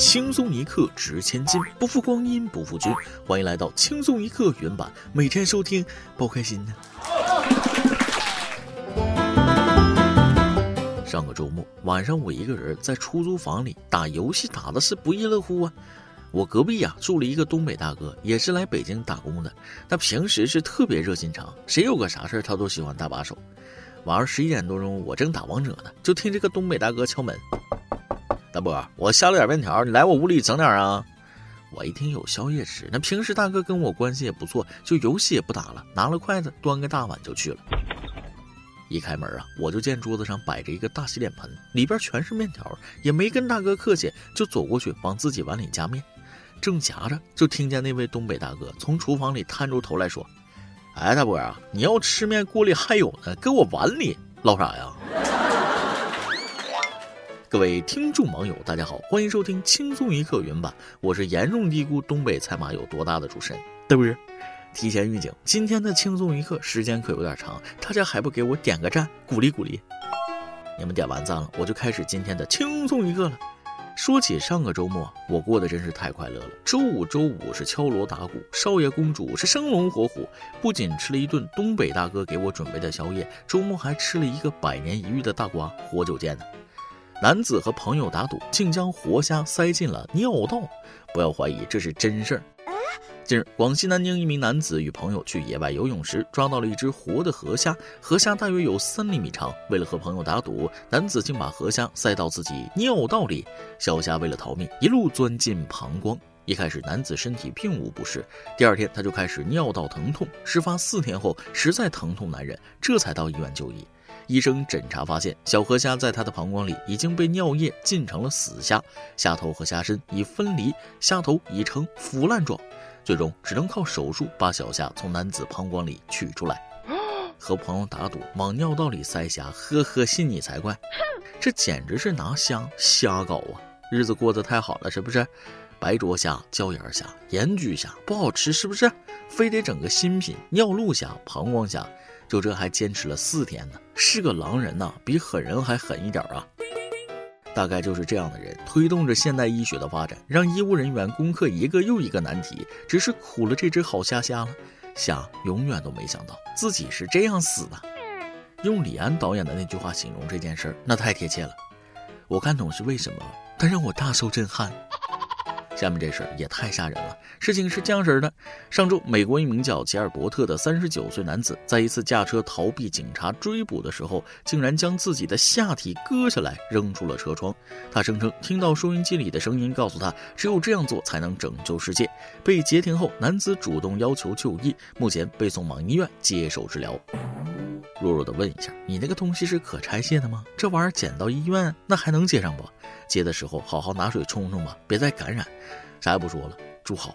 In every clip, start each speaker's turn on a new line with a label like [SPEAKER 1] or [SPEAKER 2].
[SPEAKER 1] 轻松一刻值千金，不负光阴不负君。欢迎来到轻松一刻原版，每天收听，包开心呢。上个周末晚上，我一个人在出租房里打游戏，打的是不亦乐乎啊。我隔壁呀住了一个东北大哥，也是来北京打工的。他平时是特别热心肠，谁有个啥事他都喜欢搭把手。晚上十一点多钟，我正打王者呢，就听这个东北大哥敲门。大伯，我下了点面条，你来我屋里整点啊。我一听有宵夜吃，那平时大哥跟我关系也不错，就游戏也不打了，拿了筷子端个大碗就去了。一开门啊，我就见桌子上摆着一个大洗脸盆，里边全是面条，也没跟大哥客气，就走过去往自己碗里加面。正夹着，就听见那位东北大哥从厨房里探出头来说：“哎，大伯啊，你要吃面锅里还有呢，搁我碗里捞啥呀？”各位听众网友，大家好，欢迎收听轻松一刻原版，我是严重低估东北菜马有多大的主持人，对不对。提前预警，今天的轻松一刻时间可有点长，大家还不给我点个赞，鼓励鼓励。你们点完赞了，我就开始今天的轻松一刻了。说起上个周末，我过得真是太快乐了。周五周五是敲锣打鼓，少爷公主是生龙活虎，不仅吃了一顿东北大哥给我准备的宵夜，周末还吃了一个百年一遇的大瓜活久见呢。男子和朋友打赌，竟将活虾塞进了尿道，不要怀疑，这是真事儿。近日，广西南宁一名男子与朋友去野外游泳时，抓到了一只活的河虾，河虾大约有三厘米长。为了和朋友打赌，男子竟把河虾塞到自己尿道里。小虾为了逃命，一路钻进膀胱。一开始，男子身体并无不适，第二天他就开始尿道疼痛。事发四天后，实在疼痛难忍，这才到医院就医。医生诊查发现，小河虾在他的膀胱里已经被尿液浸成了死虾，虾头和虾身已分离，虾头已呈腐烂状。最终只能靠手术把小虾从男子膀胱里取出来。和朋友打赌往尿道里塞虾，呵呵，信你才怪！这简直是拿虾瞎搞啊！日子过得太好了，是不是？白灼虾、椒盐虾、盐焗虾不好吃，是不是？非得整个新品尿路虾、膀胱虾，就这还坚持了四天呢，是个狼人呐，比狠人还狠一点啊！大概就是这样的人推动着现代医学的发展，让医务人员攻克一个又一个难题。只是苦了这只好虾虾了，虾永远都没想到自己是这样死的。用李安导演的那句话形容这件事儿，那太贴切了。我看懂是为什么，但让我大受震撼。下面这事儿也太吓人了。事情是这样式的：上周，美国一名叫吉尔伯特的三十九岁男子，在一次驾车逃避警察追捕的时候，竟然将自己的下体割下来扔出了车窗。他声称听到收音机里的声音告诉他，只有这样做才能拯救世界。被截停后，男子主动要求就医，目前被送往医院接受治疗。弱弱的问一下，你那个东西是可拆卸的吗？这玩意儿捡到医院，那还能接上不？接的时候好好拿水冲冲吧，别再感染。啥也不说了，祝好。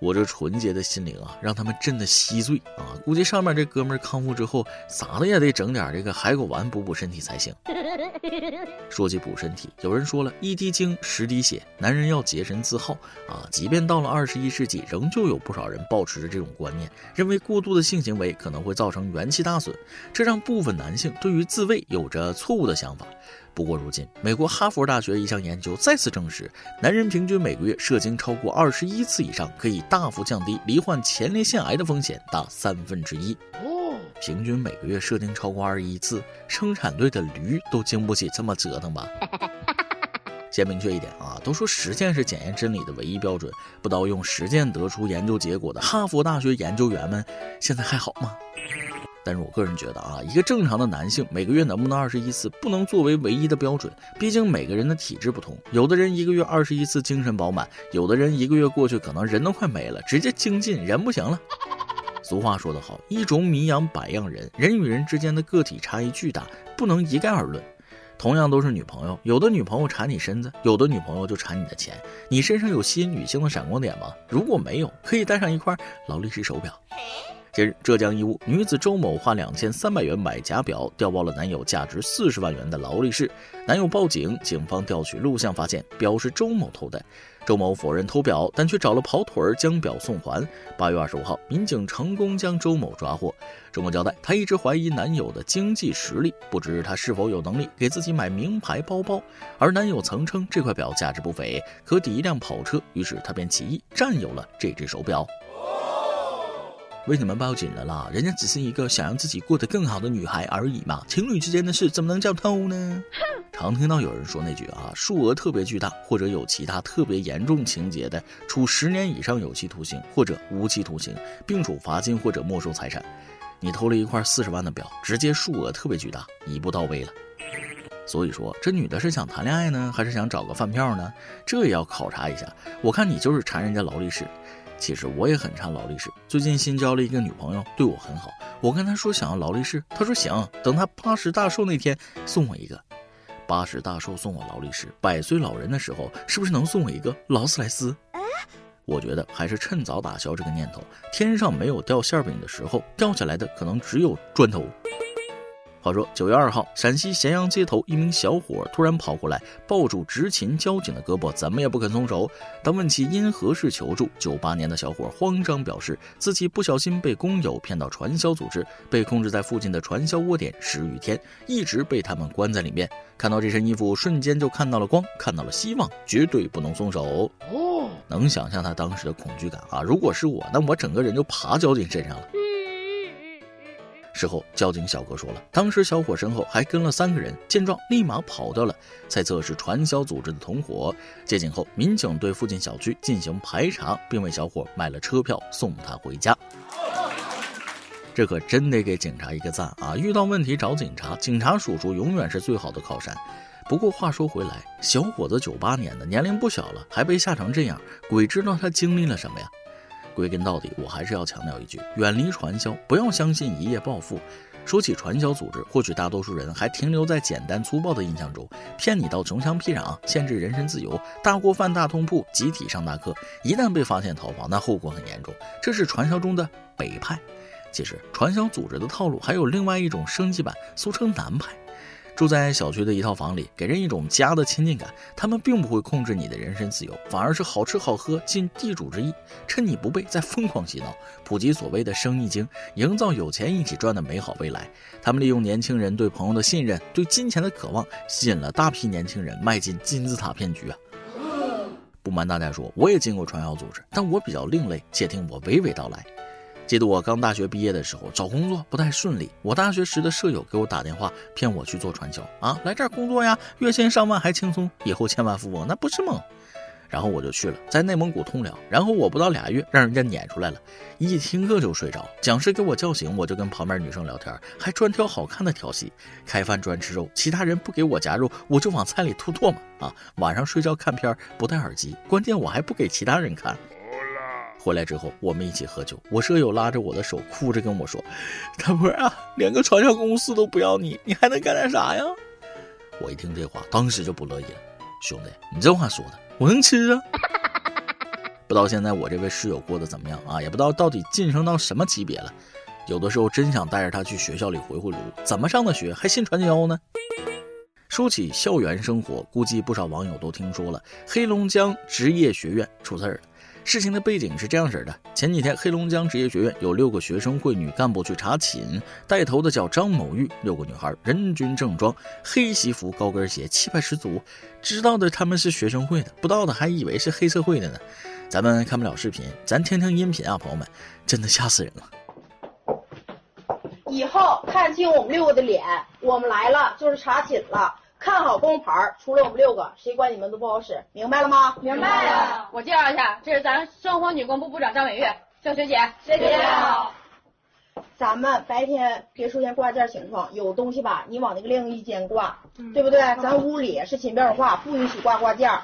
[SPEAKER 1] 我这纯洁的心灵啊，让他们震得稀碎啊！估计上面这哥们儿康复之后，咋的也得整点这个海狗丸补补身体才行。说起补身体，有人说了一滴精十滴血，男人要洁身自好啊！即便到了二十一世纪，仍旧有不少人保持着这种观念，认为过度的性行为可能会造成元气大损，这让部分男性对于自慰有着错误的想法。不过，如今美国哈佛大学一项研究再次证实，男人平均每个月射精超过二十一次以上，可以大幅降低罹患前列腺癌的风险达三分之一。哦，平均每个月射精超过二十一次，生产队的驴都经不起这么折腾吧？先明确一点啊，都说实践是检验真理的唯一标准，不知道用实践得出研究结果的哈佛大学研究员们，现在还好吗？但是我个人觉得啊，一个正常的男性每个月能不能二十一次，不能作为唯一的标准。毕竟每个人的体质不同，有的人一个月二十一次精神饱满，有的人一个月过去可能人都快没了，直接精尽人不行了。俗话说得好，一种米养百样人，人与人之间的个体差异巨大，不能一概而论。同样都是女朋友，有的女朋友馋你身子，有的女朋友就馋你的钱。你身上有吸引女性的闪光点吗？如果没有，可以带上一块劳力士手表。近日，浙江义乌女子周某花两千三百元买假表，调包了男友价值四十万元的劳力士。男友报警，警方调取录像发现表是周某偷的。周某否认偷表，但却找了跑腿儿将表送还。八月二十五号，民警成功将周某抓获。周某交代，他一直怀疑男友的经济实力，不知他是否有能力给自己买名牌包包。而男友曾称这块表价值不菲，可抵一辆跑车，于是他便起意占有了这只手表。为什么报警了啦？人家只是一个想让自己过得更好的女孩而已嘛。情侣之间的事怎么能叫偷呢？常听到有人说那句啊，数额特别巨大或者有其他特别严重情节的，处十年以上有期徒刑或者无期徒刑，并处罚金或者没收财产。你偷了一块四十万的表，直接数额特别巨大，一步到位了。所以说，这女的是想谈恋爱呢，还是想找个饭票呢？这也要考察一下。我看你就是馋人家劳力士。其实我也很馋劳力士，最近新交了一个女朋友，对我很好。我跟她说想要劳力士，她说行，等她八十大寿那天送我一个。八十大寿送我劳力士，百岁老人的时候是不是能送我一个劳斯莱斯？我觉得还是趁早打消这个念头。天上没有掉馅饼的时候，掉下来的可能只有砖头。话说九月二号，陕西咸阳街头，一名小伙突然跑过来，抱住执勤交警的胳膊，怎么也不肯松手。当问其因何事求助，九八年的小伙慌张表示，自己不小心被工友骗到传销组织，被控制在附近的传销窝点十余天，一直被他们关在里面。看到这身衣服，瞬间就看到了光，看到了希望，绝对不能松手。哦，能想象他当时的恐惧感啊！如果是我，那我整个人就爬交警身上了。事后，交警小哥说了，当时小伙身后还跟了三个人，见状立马跑掉了，猜测是传销组织的同伙。接警后，民警对附近小区进行排查，并为小伙买了车票送他回家。这可真得给警察一个赞啊！遇到问题找警察，警察叔叔永远是最好的靠山。不过话说回来，小伙子九八年的年龄不小了，还被吓成这样，鬼知道他经历了什么呀？归根到底，我还是要强调一句：远离传销，不要相信一夜暴富。说起传销组织，或许大多数人还停留在简单粗暴的印象中，骗你到穷乡僻壤，限制人身自由，大锅饭、大通铺，集体上大课。一旦被发现逃跑，那后果很严重。这是传销中的北派。其实，传销组织的套路还有另外一种升级版，俗称南派。住在小区的一套房里，给人一种家的亲近感。他们并不会控制你的人身自由，反而是好吃好喝，尽地主之谊，趁你不备再疯狂洗脑，普及所谓的生意经，营造有钱一起赚的美好未来。他们利用年轻人对朋友的信任，对金钱的渴望，吸引了大批年轻人迈进金字塔骗局啊！不瞒大家说，我也进过传销组织，但我比较另类，且听我娓娓道来。记得我刚大学毕业的时候，找工作不太顺利。我大学时的舍友给我打电话，骗我去做传销啊，来这儿工作呀，月薪上万还轻松，以后千万富翁那不是梦。然后我就去了，在内蒙古通辽。然后我不到俩月，让人家撵出来了，一听课就睡着。讲师给我叫醒，我就跟旁边女生聊天，还专挑好看的调戏。开饭专吃肉，其他人不给我夹肉，我就往菜里吐唾沫啊。晚上睡觉看片不戴耳机，关键我还不给其他人看。回来之后，我们一起喝酒。我舍友拉着我的手，哭着跟我说：“大波啊，连个传销公司都不要你，你还能干点啥呀？”我一听这话，当时就不乐意了。兄弟，你这话说的，我能吃啊？不知道现在我这位室友过得怎么样啊？也不知道到底晋升到什么级别了。有的时候真想带着他去学校里回回炉，怎么上的学还信传销呢？说起校园生活，估计不少网友都听说了，黑龙江职业学院出事儿了。事情的背景是这样式的：前几天，黑龙江职业学院有六个学生会女干部去查寝，带头的叫张某玉。六个女孩人均正装，黑西服、高跟鞋，气派十足。知道的他们是学生会的，不知道的还以为是黑社会的呢。咱们看不了视频，咱听听音频啊，朋友们，真的吓死人了。
[SPEAKER 2] 以后看清我们六个的脸，我们来了就是查寝了。看好工牌，除了我们六个，谁管你们都不好使，明白了吗？
[SPEAKER 3] 明白了。我介绍一下，这是咱生活女工部部长张美玉，叫学姐。
[SPEAKER 2] 学姐好。咱们白天别出现挂件情况，有东西吧，你往那个另一间挂，对不对？咱屋里是寝标画，不允许挂挂件。
[SPEAKER 3] 好，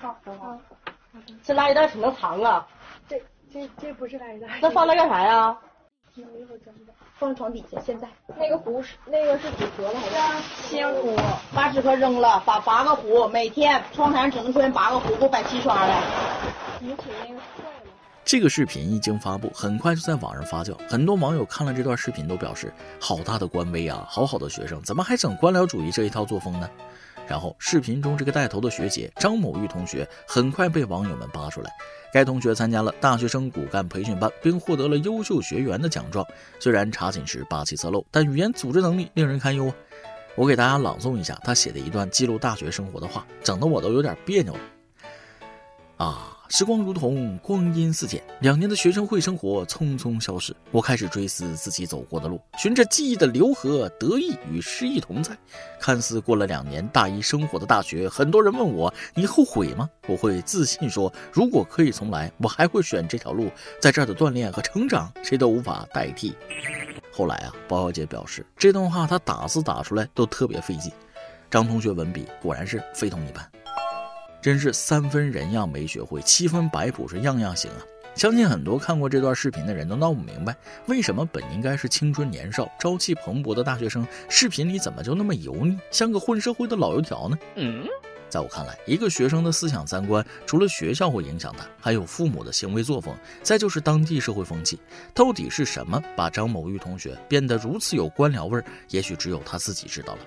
[SPEAKER 3] 好，好。这垃圾袋可能藏啊？
[SPEAKER 4] 这这这不是垃圾袋。
[SPEAKER 3] 那放那干啥呀？
[SPEAKER 4] 一会儿装的。
[SPEAKER 2] 放床底下。现在
[SPEAKER 4] 那个壶是那个是纸壳了还是？
[SPEAKER 2] 鲜壶，把纸壳扔了，把八个壶，每天窗台上只能出现八个壶，给我摆齐刷来。
[SPEAKER 4] 你请那个坏了。
[SPEAKER 1] 这个视频一经发布，很快就在网上发酵。很多网友看了这段视频都表示：好大的官威啊！好好的学生，怎么还整官僚主义这一套作风呢？然后视频中这个带头的学姐张某玉同学很快被网友们扒出来。该同学参加了大学生骨干培训班，并获得了优秀学员的奖状。虽然查寝时霸气侧漏，但语言组织能力令人堪忧啊！我给大家朗诵一下他写的一段记录大学生活的话，整得我都有点别扭了。啊！时光如同光阴似箭，两年的学生会生活匆匆消逝。我开始追思自己走过的路，循着记忆的流河，得意与失意同在。看似过了两年大一生活的大学，很多人问我：“你后悔吗？”我会自信说：“如果可以重来，我还会选这条路。在这儿的锻炼和成长，谁都无法代替。”后来啊，包小姐表示，这段话她打字打出来都特别费劲。张同学文笔果然是非同一般。真是三分人样没学会，七分摆谱是样样行啊！相信很多看过这段视频的人都闹不明白，为什么本应该是青春年少、朝气蓬勃的大学生，视频里怎么就那么油腻，像个混社会的老油条呢？嗯，在我看来，一个学生的思想三观，除了学校会影响他，还有父母的行为作风，再就是当地社会风气。到底是什么把张某玉同学变得如此有官僚味儿？也许只有他自己知道了。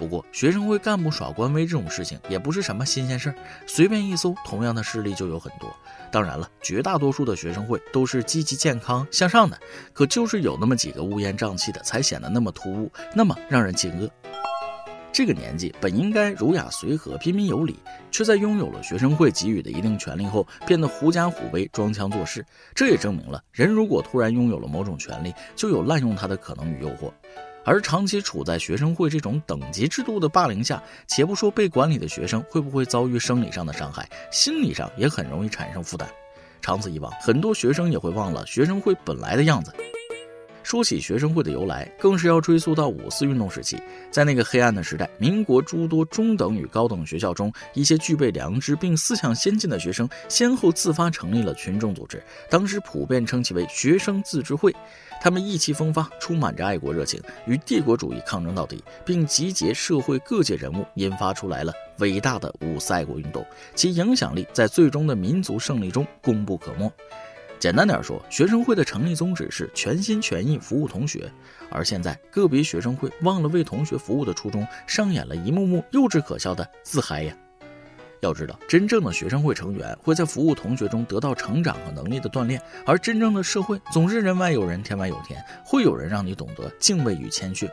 [SPEAKER 1] 不过，学生会干部耍官威这种事情也不是什么新鲜事儿，随便一搜，同样的事例就有很多。当然了，绝大多数的学生会都是积极健康向上的，可就是有那么几个乌烟瘴气的，才显得那么突兀，那么让人惊愕。这个年纪本应该儒雅随和、彬彬有礼，却在拥有了学生会给予的一定权利后，变得狐假虎威、装腔作势。这也证明了，人如果突然拥有了某种权利，就有滥用它的可能与诱惑。而长期处在学生会这种等级制度的霸凌下，且不说被管理的学生会不会遭遇生理上的伤害，心理上也很容易产生负担。长此以往，很多学生也会忘了学生会本来的样子。说起学生会的由来，更是要追溯到五四运动时期。在那个黑暗的时代，民国诸多中等与高等学校中，一些具备良知并思想先进的学生，先后自发成立了群众组织，当时普遍称其为学生自治会。他们意气风发，充满着爱国热情，与帝国主义抗争到底，并集结社会各界人物，引发出来了伟大的五四爱国运动。其影响力在最终的民族胜利中功不可没。简单点说，学生会的成立宗旨是全心全意服务同学，而现在个别学生会忘了为同学服务的初衷，上演了一幕幕幼稚可笑的自嗨呀。要知道，真正的学生会成员会在服务同学中得到成长和能力的锻炼，而真正的社会总是人外有人，天外有天，会有人让你懂得敬畏与谦逊。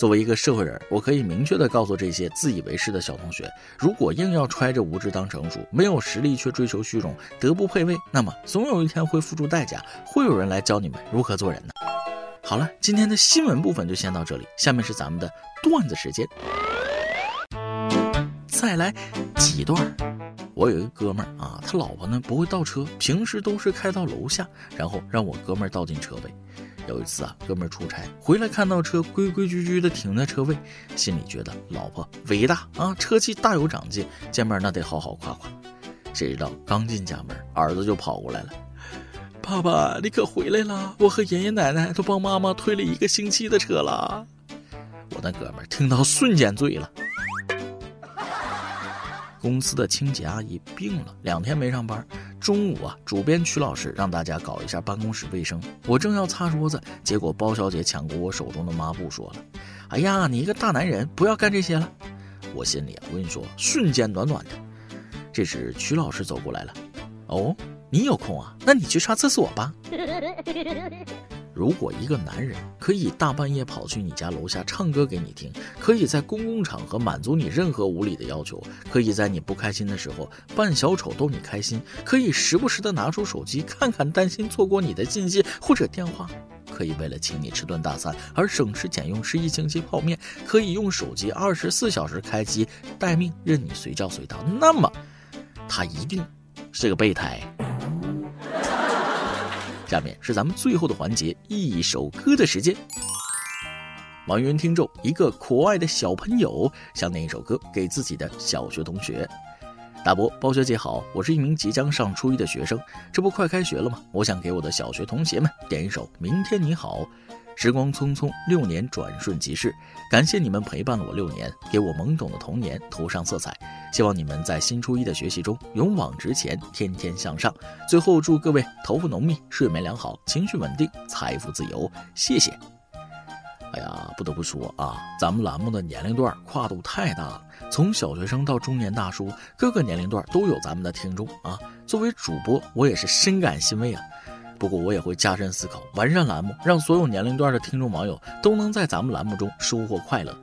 [SPEAKER 1] 作为一个社会人，我可以明确的告诉这些自以为是的小同学：如果硬要揣着无知当成熟，没有实力却追求虚荣，德不配位，那么总有一天会付出代价，会有人来教你们如何做人的。好了，今天的新闻部分就先到这里，下面是咱们的段子时间。再来几段我有一个哥们儿啊，他老婆呢不会倒车，平时都是开到楼下，然后让我哥们儿倒进车位。有一次啊，哥们儿出差回来，看到车规规矩矩的停在车位，心里觉得老婆伟大啊，车技大有长进，见面那得好好夸夸。谁知道刚进家门，儿子就跑过来了：“爸爸，你可回来了！我和爷爷奶奶都帮妈妈推了一个星期的车了。”我那哥们儿听到瞬间醉了。公司的清洁阿姨病了，两天没上班。中午啊，主编曲老师让大家搞一下办公室卫生。我正要擦桌子，结果包小姐抢过我手中的抹布，说了：“哎呀，你一个大男人不要干这些了。”我心里啊，我跟你说，瞬间暖暖的。这时曲老师走过来了：“哦，你有空啊？那你去上厕所吧。”如果一个男人可以大半夜跑去你家楼下唱歌给你听，可以在公共场合满足你任何无理的要求，可以在你不开心的时候扮小丑逗你开心，可以时不时的拿出手机看看，担心错过你的信息或者电话，可以为了请你吃顿大餐而省吃俭用吃一星期泡面，可以用手机二十四小时开机待命任你随叫随到，那么他一定是个备胎。下面是咱们最后的环节，一首歌的时间。网云听众，一个可爱的小朋友想点一首歌给自己的小学同学。大伯，包小姐好，我是一名即将上初一的学生，这不快开学了吗？我想给我的小学同学们点一首《明天你好》。时光匆匆，六年转瞬即逝。感谢你们陪伴了我六年，给我懵懂的童年涂上色彩。希望你们在新初一的学习中勇往直前，天天向上。最后祝各位头发浓密，睡眠良好，情绪稳定，财富自由。谢谢。哎呀，不得不说啊，咱们栏目的年龄段跨度太大了，从小学生到中年大叔，各个年龄段都有咱们的听众啊。作为主播，我也是深感欣慰啊。不过我也会加深思考，完善栏目，让所有年龄段的听众网友都能在咱们栏目中收获快乐。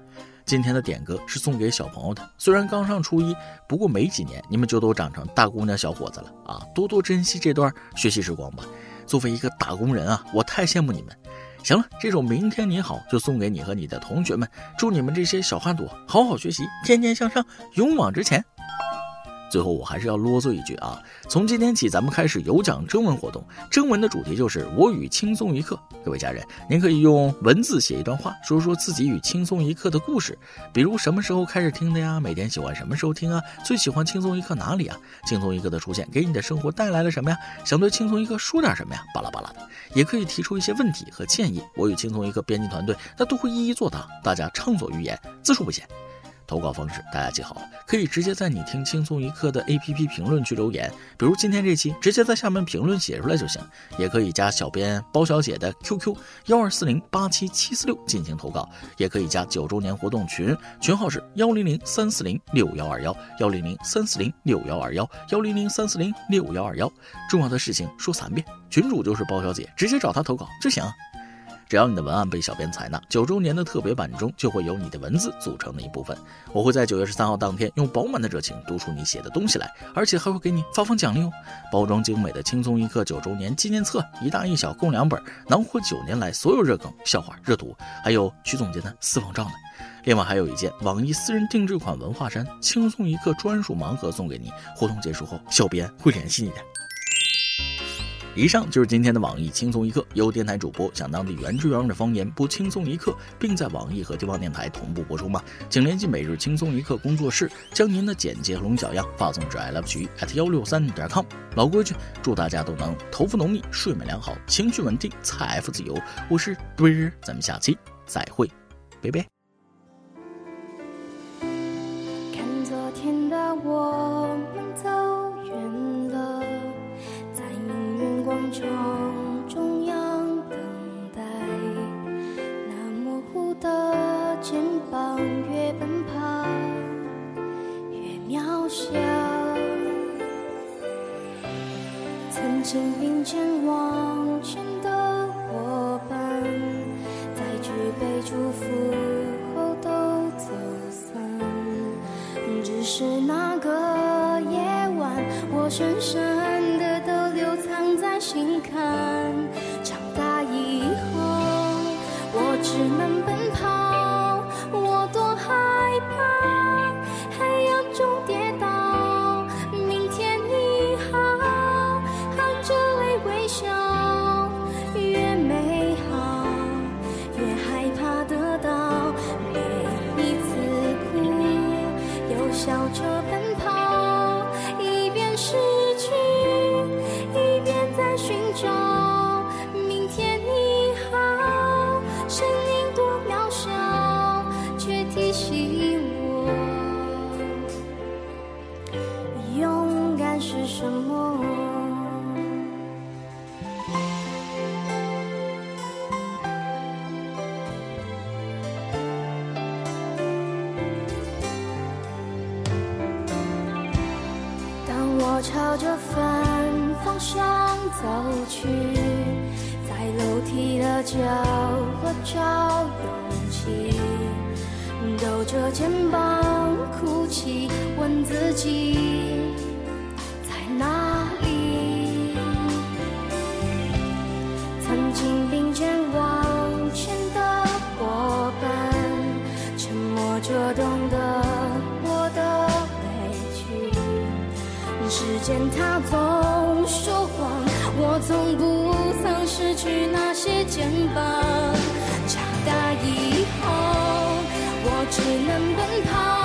[SPEAKER 1] 今天的点歌是送给小朋友的，虽然刚上初一，不过没几年你们就都长成大姑娘小伙子了啊！多多珍惜这段学习时光吧。作为一个打工人啊，我太羡慕你们。行了，这首《明天你好》就送给你和你的同学们，祝你们这些小汉朵好好学习，天天向上，勇往直前。最后我还是要啰嗦一句啊，从今天起咱们开始有奖征文活动，征文的主题就是我与轻松一刻。各位家人，您可以用文字写一段话，说说自己与轻松一刻的故事，比如什么时候开始听的呀，每天喜欢什么时候听啊，最喜欢轻松一刻哪里啊？轻松一刻的出现给你的生活带来了什么呀？想对轻松一刻说点什么呀？巴拉巴拉的，也可以提出一些问题和建议，我与轻松一刻编辑团队那都会一一作答，大家畅所欲言，字数不限。投稿方式大家记好了，可以直接在你听轻松一刻的 APP 评论区留言，比如今天这期直接在下面评论写出来就行。也可以加小编包小姐的 QQ 幺二四零八七七四六进行投稿，也可以加九周年活动群，群号是幺零零三四零六幺二幺幺零零三四零六幺二幺幺零零三四零六幺二幺。重要的事情说三遍，群主就是包小姐，直接找她投稿就行。只要你的文案被小编采纳，九周年的特别版中就会有你的文字组成的一部分。我会在九月十三号当天用饱满的热情读出你写的东西来，而且还会给你发放奖励哦！包装精美的轻松一刻九周年纪念册，一大一小共两本，囊括九年来所有热梗、笑话、热图，还有曲总监的私房照呢。另外还有一件网易私人定制款文化衫，轻松一刻专属盲盒送给你。活动结束后，小编会联系你的。以上就是今天的网易轻松一刻，由电台主播想当地原汁原味的方言播轻松一刻，并在网易和地方电台同步播出吗？请联系每日轻松一刻工作室，将您的简介和龙小样发送至 i love 曲 at 幺六三点 com。老规矩，祝大家都能头发浓密，睡眠良好，情绪稳定，财富自由。我是墩儿，咱们下期再会，拜拜。
[SPEAKER 5] 看昨天的我们走命运广场中央等待。那模糊的肩膀，越奔跑越渺小。曾经并肩往前的伙伴，在举杯祝福后都走散。只是那个夜晚，我深深只能奔着反方向走去，在楼梯的角落找勇气，抖着肩膀哭泣，问自己在哪里。曾经并肩往前的伙伴，沉默着懂得时间它总说谎，我从不曾失去那些肩膀。长大以后，我只能奔跑，